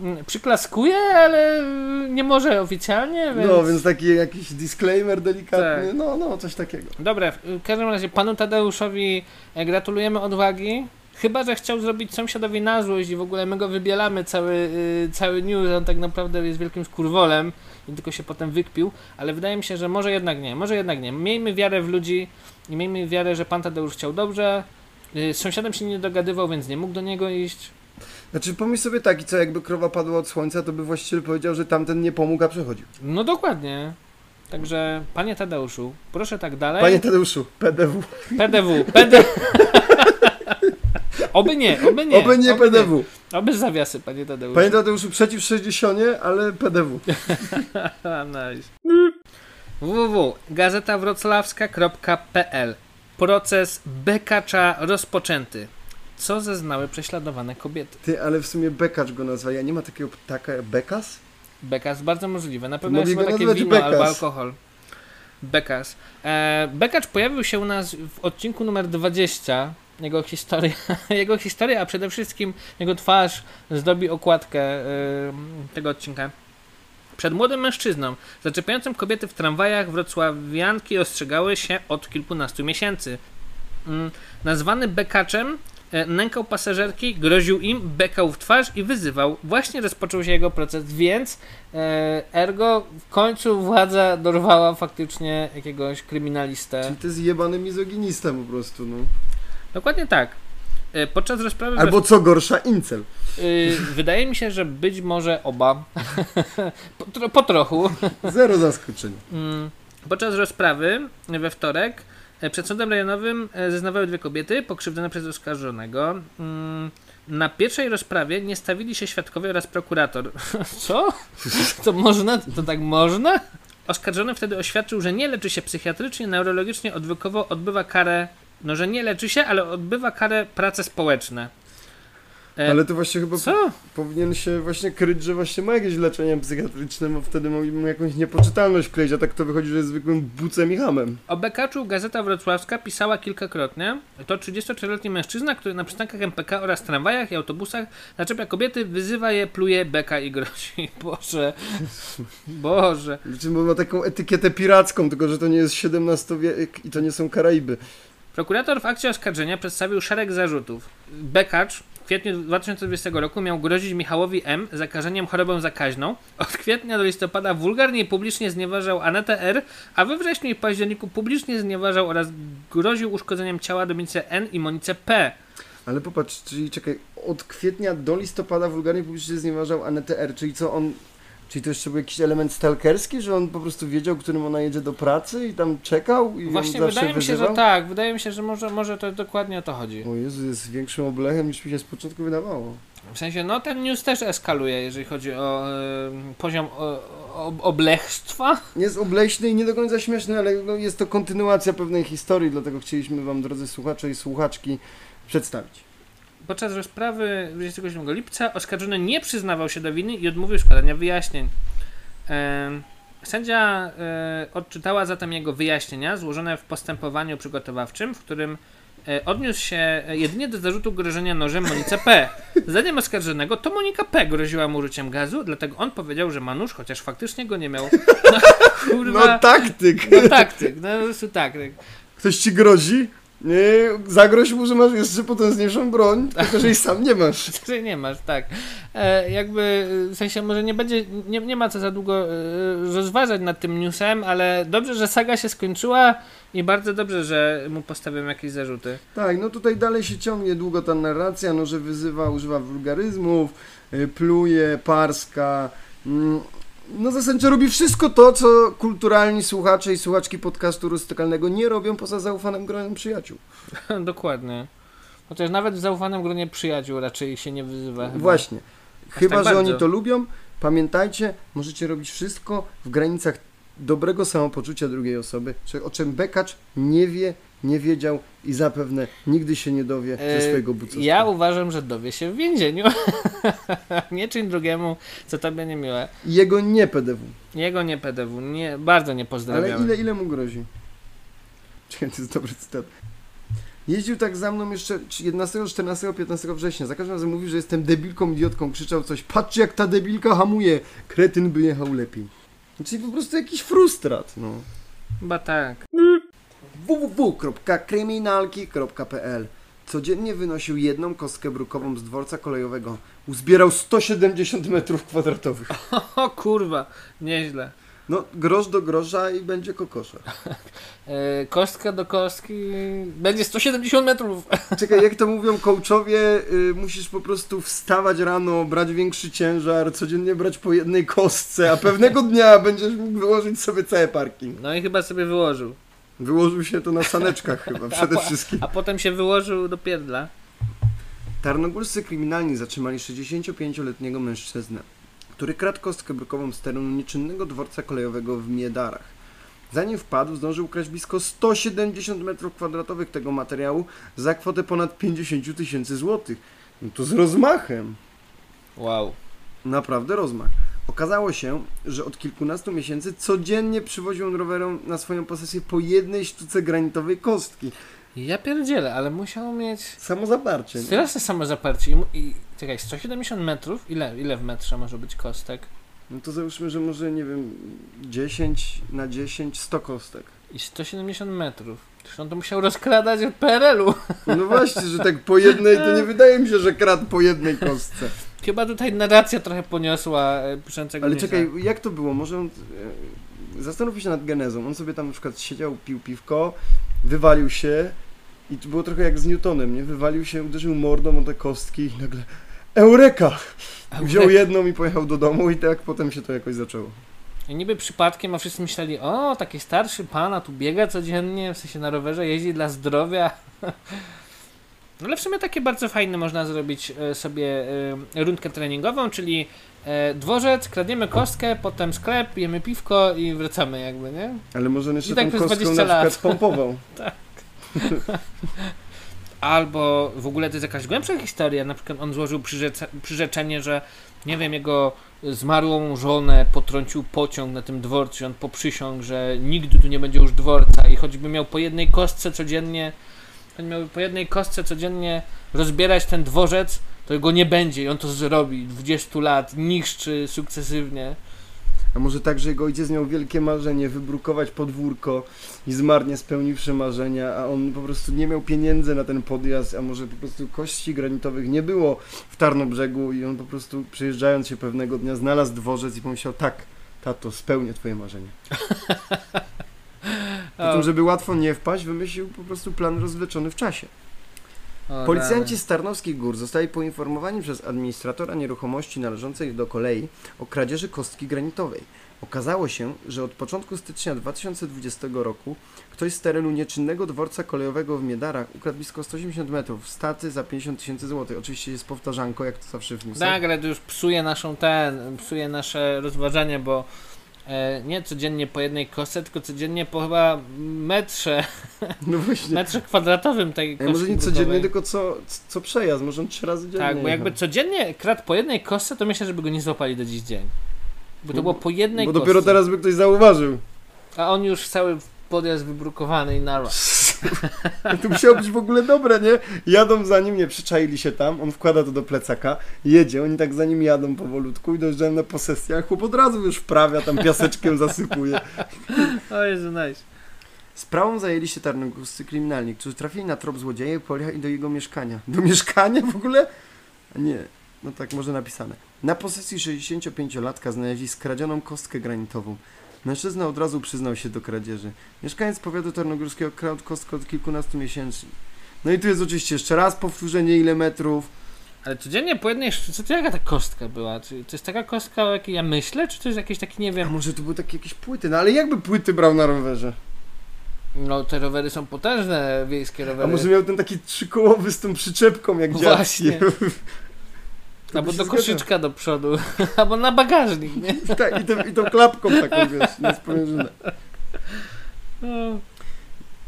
mm, przyklaskuje, ale nie może oficjalnie, więc... No, więc taki jakiś disclaimer delikatny, Tak. no, no, coś takiego. Dobra, w każdym razie panu Tadeuszowi e, gratulujemy odwagi. Chyba, że chciał zrobić sąsiadowi na złość i w ogóle my go wybielamy cały, y, cały news, on tak naprawdę jest wielkim skurwolem i tylko się potem wykpił, ale wydaje mi się, że może jednak nie, może jednak nie. Miejmy wiarę w ludzi i miejmy wiarę, że pan Tadeusz chciał dobrze. Y, Z sąsiadem się nie dogadywał, więc nie mógł do niego iść. Znaczy, pomyśl sobie tak, i co, jakby krowa padła od słońca, to by właściciel powiedział, że tamten nie pomógł, a przechodził. No dokładnie. Także, panie Tadeuszu, proszę tak dalej. Panie Tadeuszu, PDW. PDW, PDW. Oby nie, oby nie. Oby nie PDW. Oby zawiasy, panie Tadeuszu. Panie Tadeuszu, przeciw 60, ale PDW. Nice. www.gazetawroclawska.pl Proces Bekacza rozpoczęty. Co zeznały prześladowane kobiety? Ty, ale w sumie Bekacz go nazwa. Ja nie ma takiego ptaka jak Bekas? Bekas, bardzo możliwe. Na pewno jest chyba takie wino Bekas. albo alkohol. Bekas. E, Bekacz pojawił się u nas w odcinku numer 20. Jego historia, jego historia, a przede wszystkim jego twarz zdobi okładkę e, tego odcinka. Przed młodym mężczyzną, zaczepiającym kobiety w tramwajach, wrocławianki ostrzegały się od kilkunastu miesięcy. Mm, Nazwany bekaczem, e, nękał pasażerki, groził im, bekał w twarz i wyzywał. Właśnie rozpoczął się jego proces, więc e, ergo w końcu władza dorwała faktycznie jakiegoś kryminalistę. Czyli to jest jebany mizoginista po prostu, no. Dokładnie tak. E, Podczas rozprawy Albo co gorsza, incel. Y, wydaje mi się, że być może oba. po, po trochu. Zero zaskoczeń. Mm, Podczas rozprawy we wtorek e, przed sądem rejonowym e, zeznawały dwie kobiety pokrzywdzone przez oskarżonego. Mm, Na pierwszej rozprawie nie stawili się świadkowie oraz prokurator. Co? To można? To tak można? Oskarżony wtedy oświadczył, że nie leczy się psychiatrycznie, neurologicznie, odwykowo, odbywa karę, no że nie leczy się, ale odbywa karę prace społeczne. E, Ale to właśnie chyba Co? powinien się właśnie kryć, że właśnie ma jakieś leczenie psychiatryczne, bo wtedy mu jakąś niepoczytalność kleić, a tak to wychodzi, że jest zwykłym bucem i hamem. O Bekaczu Gazeta Wrocławska pisała kilkakrotnie. To 34-letni mężczyzna, który na przystankach MPK oraz tramwajach i autobusach zaczepia kobiety, wyzywa je, pluje, beka i grozi. Boże. Boże. Znaczy, bo ma taką etykietę piracką, tylko że to nie jest XVII wiek i to nie są Karaiby. Prokurator w akcie oskarżenia przedstawił szereg zarzutów. Bekacz w kwietniu 2020 roku miał grozić Michałowi M. zakażeniem chorobą zakaźną. Od kwietnia do listopada wulgarnie i publicznie znieważał Anetę R., a we wrześniu i październiku publicznie znieważał oraz groził uszkodzeniem ciała Dominice N. i Monice P. Ale popatrz, czyli czekaj, od kwietnia do listopada wulgarnie publicznie znieważał Anetę R, czyli co on... Czyli to jeszcze był jakiś element stalkerski, że on po prostu wiedział, którym ona jedzie do pracy i tam czekał i Właśnie wydaje mi się, wyzywał? że tak. Wydaje mi się, że może, może to dokładnie o to chodzi. O Jezu, jest większym oblechem niż mi się z początku wydawało. W sensie, no ten news też eskaluje, jeżeli chodzi o e, poziom o, o, oblechstwa. Jest obleśny i nie do końca śmieszny, ale no jest to kontynuacja pewnej historii, dlatego chcieliśmy Wam, drodzy słuchacze i słuchaczki, przedstawić. Podczas rozprawy 27 lipca oskarżony nie przyznawał się do winy i odmówił składania wyjaśnień. Sędzia e, odczytała zatem jego wyjaśnienia złożone w postępowaniu przygotowawczym, w którym e, odniósł się e, jedynie do zarzutu grożenia nożem Monice P. Zdaniem oskarżonego to Monika P. groziła mu użyciem gazu, dlatego on powiedział, że ma nóż, chociaż faktycznie go nie miał. No, kurwa. No taktyk! No taktyk, no po prostu taktyk. Ktoś ci grozi? Nie, zagroź mu, że masz jeszcze potężniejszą broń, tylko że jej sam nie masz. Że nie masz, tak. E, jakby, w sensie może nie będzie, nie, nie ma co za długo e, rozważać nad tym newsem, ale dobrze, że saga się skończyła i bardzo dobrze, że mu postawiam jakieś zarzuty. Tak, no tutaj dalej się ciągnie długo ta narracja, no że wyzywa, używa wulgaryzmów, y, pluje, parska. Mm, No zasadniczo robi wszystko to, co kulturalni słuchacze i słuchaczki podcastu rustykalnego nie robią poza zaufanym gronem przyjaciół. Dokładnie. Chociaż nawet w zaufanym gronie przyjaciół raczej się nie wyzywa. chyba. Właśnie. Chyba, tak że bardzo. oni to lubią, pamiętajcie, możecie robić wszystko w granicach dobrego samopoczucia drugiej osoby, o czym Bekacz nie wie, nie wiedział i zapewne nigdy się nie dowie ze E, swojego bucowstwa. Ja uważam, że dowie się w więzieniu. nie czyń drugiemu, co tobie nie miłe. Jego nie PDW. Jego nie PDW, nie, bardzo nie Ale pozdrawiam. ile, ile mu grozi? Czekaj, to jest dobry cytat. Jeździł tak za mną jeszcze 11, 14, 15 września. Za każdym razem mówił, że jestem debilką, idiotką. Krzyczał coś. Patrzcie jak ta debilka hamuje. Kretyn by jechał lepiej. Czyli po prostu jakiś frustrat, no. Chyba tak. www.kryminalki.pl Codziennie wynosił jedną kostkę brukową z dworca kolejowego. Uzbierał 170 metrów kwadratowych. O kurwa, nieźle. No, grosz do grosza i będzie kokosza. E, kostka do kostki będzie 170 metrów. Czekaj, jak to mówią coachowie, y, musisz po prostu wstawać rano, brać większy ciężar, codziennie brać po jednej kostce, a pewnego dnia będziesz mógł wyłożyć sobie cały parking. No i chyba sobie wyłożył. Wyłożył się to na saneczkach chyba, przede po- wszystkim. A potem się wyłożył do pierdla. Tarnogórscy kryminalni zatrzymali 65-letniego mężczyznę, który kradł kostkę brukową z terenu nieczynnego dworca kolejowego w Miedarach. Zanim wpadł, zdążył ukraść blisko 170 m2 tego materiału za kwotę ponad 50 tysięcy złotych. No to z rozmachem. Wow. Naprawdę rozmach. Okazało się, że od kilkunastu miesięcy codziennie przywoził on rowerem na swoją posesję po jednej sztuce granitowej kostki. Ja pierdzielę, ale musiał mieć Samo zaparcie. nie? straszne samo zaparcie. I, mu- I czekaj, 170 metrów? Ile, ile w metrze może być kostek? No to załóżmy, że może, nie wiem, 10 na 10, 100 kostek. I 170 metrów. Przecież on to musiał rozkradać od PRL-u. No właśnie, że tak po jednej, to nie wydaje mi się, że kradł po jednej kostce. Chyba tutaj narracja trochę poniosła e, piszącego Ale czekaj, jak to było? Może on... e, Zastanów się nad genezą. On sobie tam na przykład siedział, pił piwko, wywalił się i to było trochę jak z Newtonem, nie? Wywalił się, uderzył mordą o te kostki i nagle Eureka! Wziął jedną i pojechał do domu i tak potem się to jakoś zaczęło. I niby przypadkiem, a wszyscy myśleli, o, taki starszy pan, a tu biega codziennie, w sensie na rowerze, jeździ dla zdrowia. No ale w sumie takie bardzo fajne można zrobić e, sobie e, rundkę treningową, czyli e, dworzec, kradniemy kostkę, potem sklep, jemy piwko i wracamy jakby, nie? Ale może on jeszcze I tak tą kostką 20 na przykład lat. pompował. Albo w ogóle to jest jakaś głębsza historia. Na przykład on złożył przyrzecze, przyrzeczenie, że nie wiem, jego zmarłą żonę potrącił pociąg na tym dworcu i on poprzysiągł, że nigdy tu nie będzie już dworca i choćby miał po jednej kostce codziennie choć miał po jednej kostce codziennie rozbierać ten dworzec, to go nie będzie i on to zrobi 20 lat, niszczy sukcesywnie. A może tak, że jego ojciec miał wielkie marzenie wybrukować podwórko i zmarnie spełniwszy marzenia, a on po prostu nie miał pieniędzy na ten podjazd, a może po prostu kości granitowych nie było w Tarnobrzegu i on po prostu przyjeżdżając się pewnego dnia znalazł dworzec i pomyślał tak, tato, spełnię twoje marzenie. Po tym, żeby łatwo nie wpaść, wymyślił po prostu plan rozwleczony w czasie. O, Policjanci z Tarnowskich Gór zostali poinformowani przez administratora nieruchomości należącej do kolei o kradzieży kostki granitowej. Okazało się, że od początku stycznia 2020 roku ktoś z terenu nieczynnego dworca kolejowego w Miedarach ukradł blisko 180 metrów staty za 50 tysięcy złotych. Oczywiście jest powtarzanko, jak to zawsze w newsach. Tak, ale to już psuje naszą ten, psuje nasze rozważanie, bo nie codziennie po jednej kostce, tylko codziennie po chyba metrze, No właśnie. metrze kwadratowym tej Ej, kostki może nie brukowej. codziennie, tylko co, co przejazd, może on trzy razy dziennie. Tak, bo jakby codziennie kradł po jednej kostce, to myślę, żeby go nie złapali do dziś dzień. Bo to było po jednej Bo kostce. dopiero teraz by ktoś zauważył. A on już cały podjazd wybrukowany i na To musiało być w ogóle dobre, nie? Jadą za nim, nie przyczaili się tam, on wkłada to do plecaka, jedzie, oni tak za nim jadą powolutku i dojeżdżają na posesję, a chłop od razu już wprawia, tam piaseczkiem zasypuje. O Jezu, nice. Sprawą zajęli się tarnogórscy kryminalni, którzy trafili na trop złodzieja i pojechali do jego mieszkania. Do mieszkania w ogóle? A nie, no tak może napisane. Na posesji 65-latka znaleźli skradzioną kostkę granitową. Mężczyzna od razu przyznał się do kradzieży. Mieszkaniec powiatu tarnogórskiego kradł kostkę od kilkunastu miesięcy. No i tu jest oczywiście jeszcze raz powtórzenie ile metrów. Ale codziennie po jednej sztuce, to jaka ta kostka była? Czy to jest taka kostka, o jakiej ja myślę, czy to jest jakieś taki, nie A wiem, może to były takie jakieś płyty, no ale jakby płyty brał na rowerze? no te rowery są potężne, wiejskie A rowery. może miał ten taki trzykołowy z tą przyczepką jak Właśnie. Albo do koszyczka do przodu, albo na bagażnik, nie? Tak, i, tą, i tą klapką taką, wiesz, na sprężynę. No.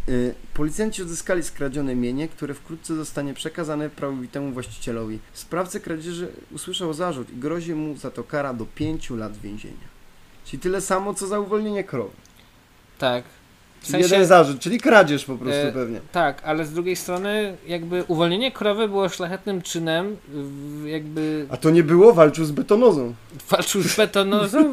Y, Policjanci odzyskali skradzione mienie, które wkrótce zostanie przekazane prawowitemu właścicielowi. Sprawca kradzieży usłyszał zarzut i grozi mu za to kara do 5 lat więzienia. Czyli tyle samo, co za uwolnienie krowy. Tak. W sensie, jeden zarzut, czyli kradzież po prostu E, pewnie. tak, ale z drugiej strony jakby uwolnienie krowy było szlachetnym czynem, jakby A to nie było, walczył z betonozą. walczył z betonozą.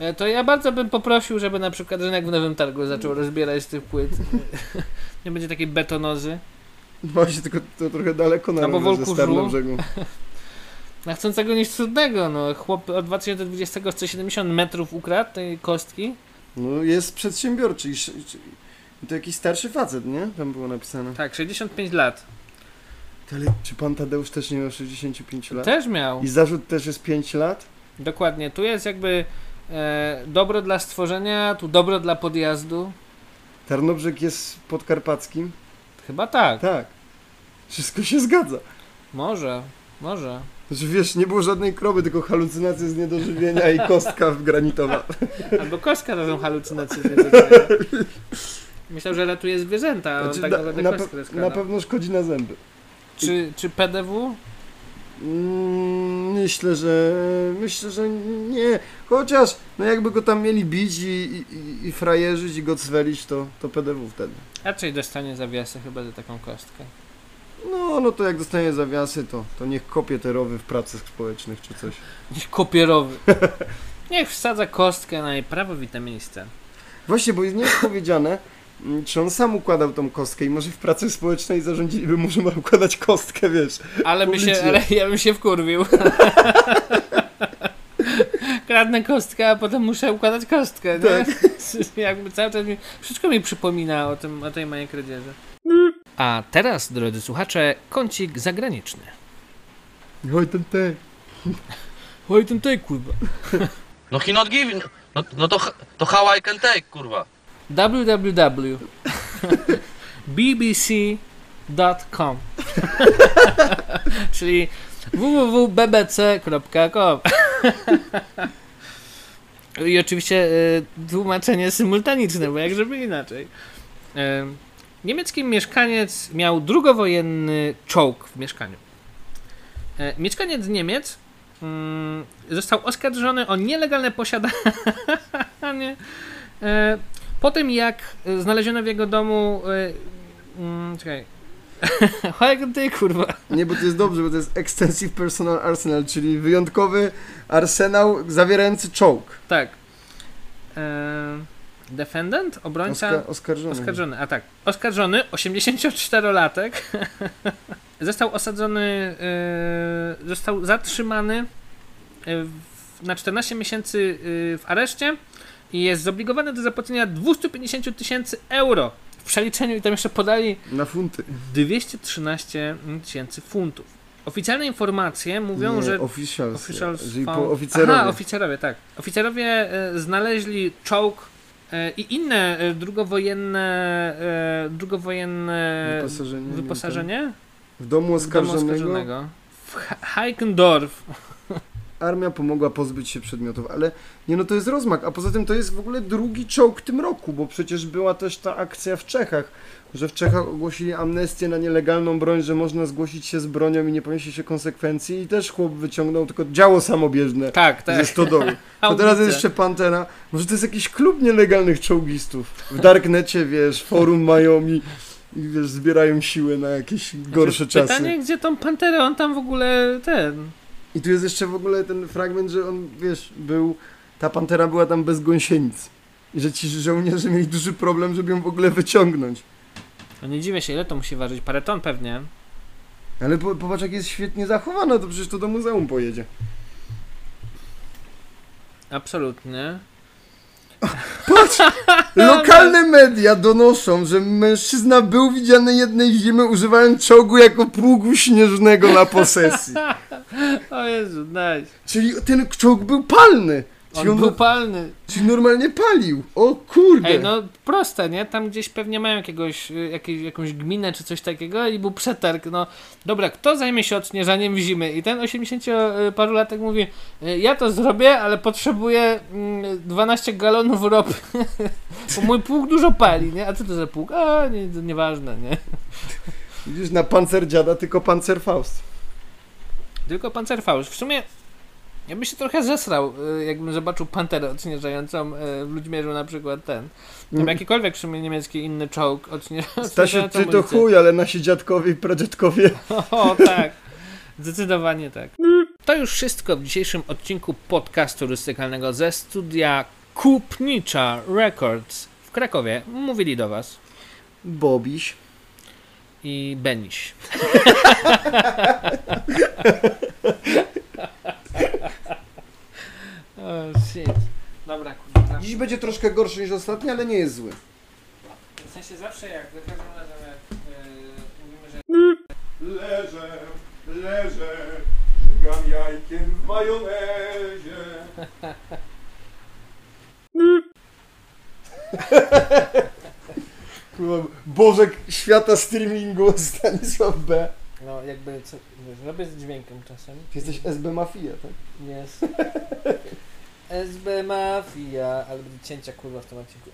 E, To ja bardzo bym poprosił, żeby na przykład rynek w Nowym Targu zaczął rozbierać tych płyt. Nie będzie takiej betonozy. Właśnie, tylko to trochę daleko na Albo rowerze z Wolkurzu. Tarnobrzegu. Na chcącego nic trudnego, no. Chłop od 2020 chce 70 metrów ukradł tej kostki. No jest przedsiębiorczy i, i to jakiś starszy facet, nie? Tam było napisane. Tak, 65 lat. Ale czy pan Tadeusz też nie miał 65 lat? Też miał. I zarzut też jest 5 lat? Dokładnie. Tu jest jakby e, dobro dla stworzenia, tu dobro dla podjazdu. Tarnobrzeg jest podkarpackim? Chyba tak. Tak. Wszystko się zgadza. Może, może. Znaczy wiesz, nie było żadnej krowy, tylko halucynacje z niedożywienia i kostka granitowa. Albo kostka to są halucynacje. zwierzęce. Myślał, że ratuje zwierzęta, a on Znaczy, tak na, naprawdę na, pe- na pewno szkodzi na zęby. Czy, czy PDW? Mm, myślę, że myślę, że nie. Chociaż, no jakby go tam mieli bić i, i, i- i frajerzyć i go cwelić, to, to PDW wtedy. Raczej dostanie zawiasy chyba za taką kostkę. No, no to jak dostanie zawiasy, to, to niech kopie te rowy w pracach społecznych czy coś. Niech kopierowy. Niech wsadza kostkę na jej prawowite miejsce. Właśnie, bo nie jest powiedziane, mm, czy on sam układał tą kostkę i może w pracy społecznej zarządziliby mu, że ma układać kostkę, wiesz. Ale, by się, ale ja bym się wkurwił. Kradnę kostkę, a potem muszę układać kostkę, nie? Tak. Jakby cały czas mi, wszystko mi przypomina o, tym, o tej mojej kradzieży. A teraz, drodzy słuchacze, kącik zagraniczny. Oj, ten te. Oj, ten tej kurwa. No he not give, no, no to, to how I can take, kurwa. www. bbc.com Czyli www.bbc.com I oczywiście e, tłumaczenie symultaniczne, bo jak żeby inaczej. E, Niemiecki mieszkaniec miał drugowojenny czołg w mieszkaniu. E, mieszkaniec Niemiec mm, został oskarżony o nielegalne posiadanie e, po tym jak znaleziono w jego domu e, mm, czekaj ty kurwa Nie, bo to jest dobrze, bo to jest Extensive Personal Arsenal, czyli wyjątkowy arsenał zawierający czołg. tak defendant obrońca Oska oskarżony. Oskarżony, a tak. Oskarżony, 84-latek, został osadzony, yy, został zatrzymany yy, w, na 14 miesięcy yy, w areszcie i jest zobligowany do zapłacenia 250 tysięcy euro. W przeliczeniu i tam jeszcze podali Na funty. 213 tysięcy funtów. Oficjalne informacje mówią, Nie, że Officials. Officials found-. Aha, oficerowie, tak. Oficerowie e, znaleźli czołg i inne e, drugowojenne, e, drugowojenne Wyposażenie. wyposażenie W domu w domu oskarżonego oskarżonego. W Heikendorf. Armia pomogła pozbyć się przedmiotów, ale nie no to jest rozmak, a poza tym to jest w ogóle drugi czołg w tym roku, bo przecież była też ta akcja w Czechach, że w Czechach ogłosili amnestię na nielegalną broń, że można zgłosić się z bronią i nie poniesie się konsekwencji i też chłop wyciągnął tylko działo samobieżne Tak, tak. ze stodoły. To teraz jest jeszcze Pantera. Może to jest jakiś klub nielegalnych czołgistów. W Darknecie, wiesz, forum mają i, wiesz, zbierają siły na jakieś gorsze czasy. Znaczy, Pytanie, gdzie tą panterę on tam w ogóle ten. I tu jest jeszcze w ogóle ten fragment, że on, wiesz, był, ta pantera była tam bez gąsienic. I że ci żołnierze mieli duży problem, żeby ją w ogóle wyciągnąć. No nie dziwię się, ile to musi ważyć? Parę ton pewnie. Ale po, popatrz, jak jest świetnie zachowana, to przecież to do muzeum pojedzie. Absolutnie. Patrz! Lokalne media donoszą, że mężczyzna był widziany jednej zimy używając czołgu jako pługu śnieżnego na posesji. O Jezu, nice. Czyli ten czołg był palny. On on, był palny. czyli normalnie palił. O kurde. Ej, no proste, nie? Tam gdzieś pewnie mają jakiegoś, y, jakieś, jakąś gminę czy coś takiego i był przetarg, no dobra, kto zajmie się odśnieżaniem w zimy? I ten 80-parulatek mówi, y, ja to zrobię, ale potrzebuję mm, 12 galonów ropy, bo mój pług dużo pali, nie? A co to za pług? A, nie, nieważne, nie? Widzisz, na pancerdziada tylko pancerfaust. Tylko pancerfaust. W sumie ja bym się trochę zesrał, y, jakbym zobaczył panterę odśnieżającą y, w Ludźmierzu na przykład ten. Nie wiem, jakikolwiek w sumie niemiecki inny czołg odśnie- Stasiu, ty to chuj, ale nasi dziadkowie i pradziadkowie O, tak. Zdecydowanie tak. To już wszystko w dzisiejszym odcinku podcastu turystykalnego ze studia Kupnicza Records w Krakowie. Mówili do Was Bobiś. i Beniś. oh shit. Dobra, kurwa. Dziś będzie troszkę gorszy niż ostatni, ale nie jest zły. W sensie zawsze jak za każdym razem jak yy, mówimy, że Leżę, leżę, żygam jajkiem w majonezie. Kurwa, Bożek świata streamingu Stanisław B. no jakby co, wiesz, robię z dźwiękiem czasem. Ty jesteś SB Mafia, tak? Jest. SB Mafia, ale będzie cięcia kurwa w tym odcinku.